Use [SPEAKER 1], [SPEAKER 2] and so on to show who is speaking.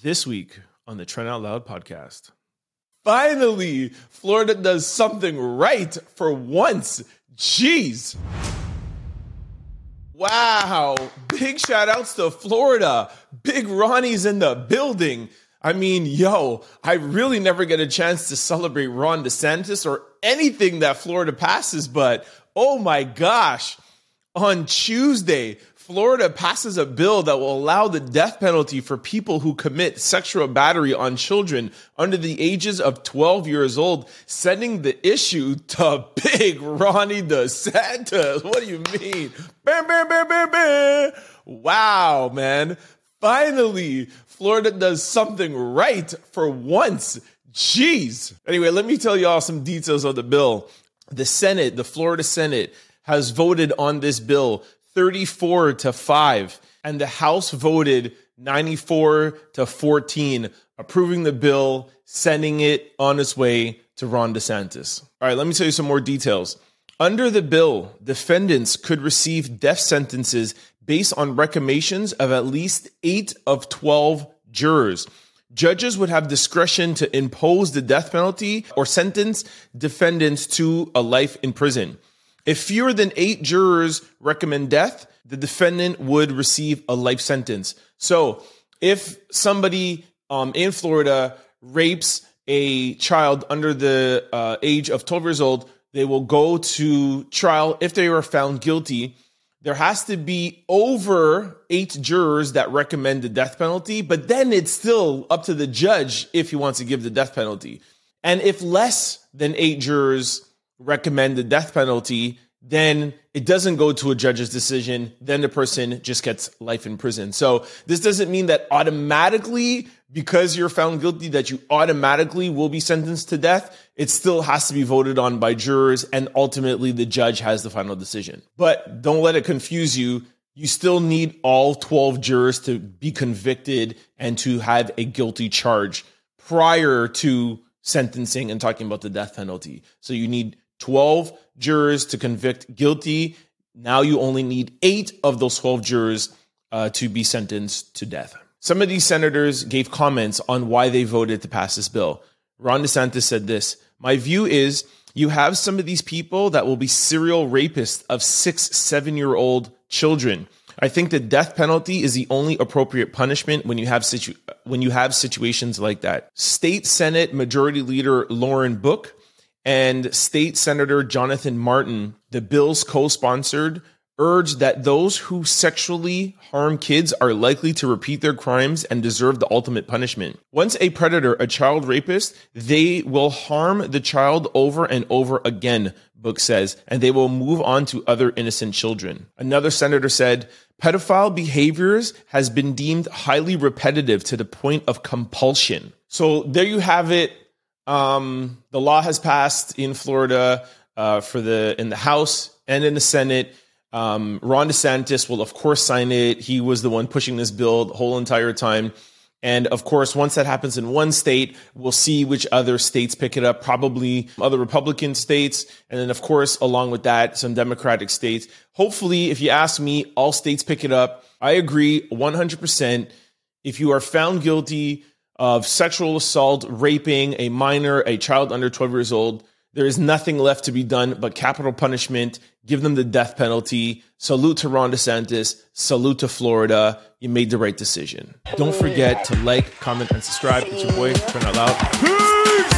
[SPEAKER 1] This week on the Trent Out Loud podcast. Finally, Florida does something right for once. Jeez. Wow. Big shout outs to Florida. Big Ronnie's in the building. I mean, yo, I really never get a chance to celebrate Ron DeSantis or anything that Florida passes, but oh my gosh. On Tuesday, Florida passes a bill that will allow the death penalty for people who commit sexual battery on children under the ages of 12 years old, sending the issue to Big Ronnie the DeSantis. What do you mean? Bam, bam, bam, bam, bam. Wow, man. Finally, Florida does something right for once. Jeez. Anyway, let me tell y'all some details of the bill. The Senate, the Florida Senate, has voted on this bill 34 to 5 and the house voted 94 to 14 approving the bill sending it on its way to Ron DeSantis. All right, let me tell you some more details. Under the bill, defendants could receive death sentences based on recommendations of at least 8 of 12 jurors. Judges would have discretion to impose the death penalty or sentence defendants to a life in prison. If fewer than eight jurors recommend death, the defendant would receive a life sentence. So if somebody um, in Florida rapes a child under the uh, age of 12 years old, they will go to trial if they are found guilty. There has to be over eight jurors that recommend the death penalty, but then it's still up to the judge if he wants to give the death penalty. And if less than eight jurors recommend the death penalty, then it doesn't go to a judge's decision. Then the person just gets life in prison. So this doesn't mean that automatically, because you're found guilty, that you automatically will be sentenced to death. It still has to be voted on by jurors and ultimately the judge has the final decision. But don't let it confuse you. You still need all 12 jurors to be convicted and to have a guilty charge prior to sentencing and talking about the death penalty. So you need 12 jurors to convict guilty. Now you only need eight of those 12 jurors uh, to be sentenced to death. Some of these senators gave comments on why they voted to pass this bill. Ron DeSantis said this My view is you have some of these people that will be serial rapists of six, seven year old children. I think the death penalty is the only appropriate punishment when you have situ- when you have situations like that. State Senate Majority Leader Lauren Book and State Senator Jonathan Martin, the bill's co sponsored, urged that those who sexually harm kids are likely to repeat their crimes and deserve the ultimate punishment. Once a predator, a child rapist, they will harm the child over and over again, Book says, and they will move on to other innocent children. Another senator said, pedophile behaviors has been deemed highly repetitive to the point of compulsion. So there you have it um, the law has passed in Florida uh, for the in the House and in the Senate. Um, Ron DeSantis will, of course, sign it. He was the one pushing this bill the whole entire time. And of course, once that happens in one state, we'll see which other states pick it up, probably other Republican states. And then, of course, along with that, some Democratic states. Hopefully, if you ask me, all states pick it up. I agree 100%. If you are found guilty of sexual assault, raping a minor, a child under 12 years old. There is nothing left to be done but capital punishment. Give them the death penalty. Salute to Ron DeSantis. Salute to Florida. You made the right decision. Don't forget to like, comment, and subscribe. It's your boy, Trent Out Loud. Peace!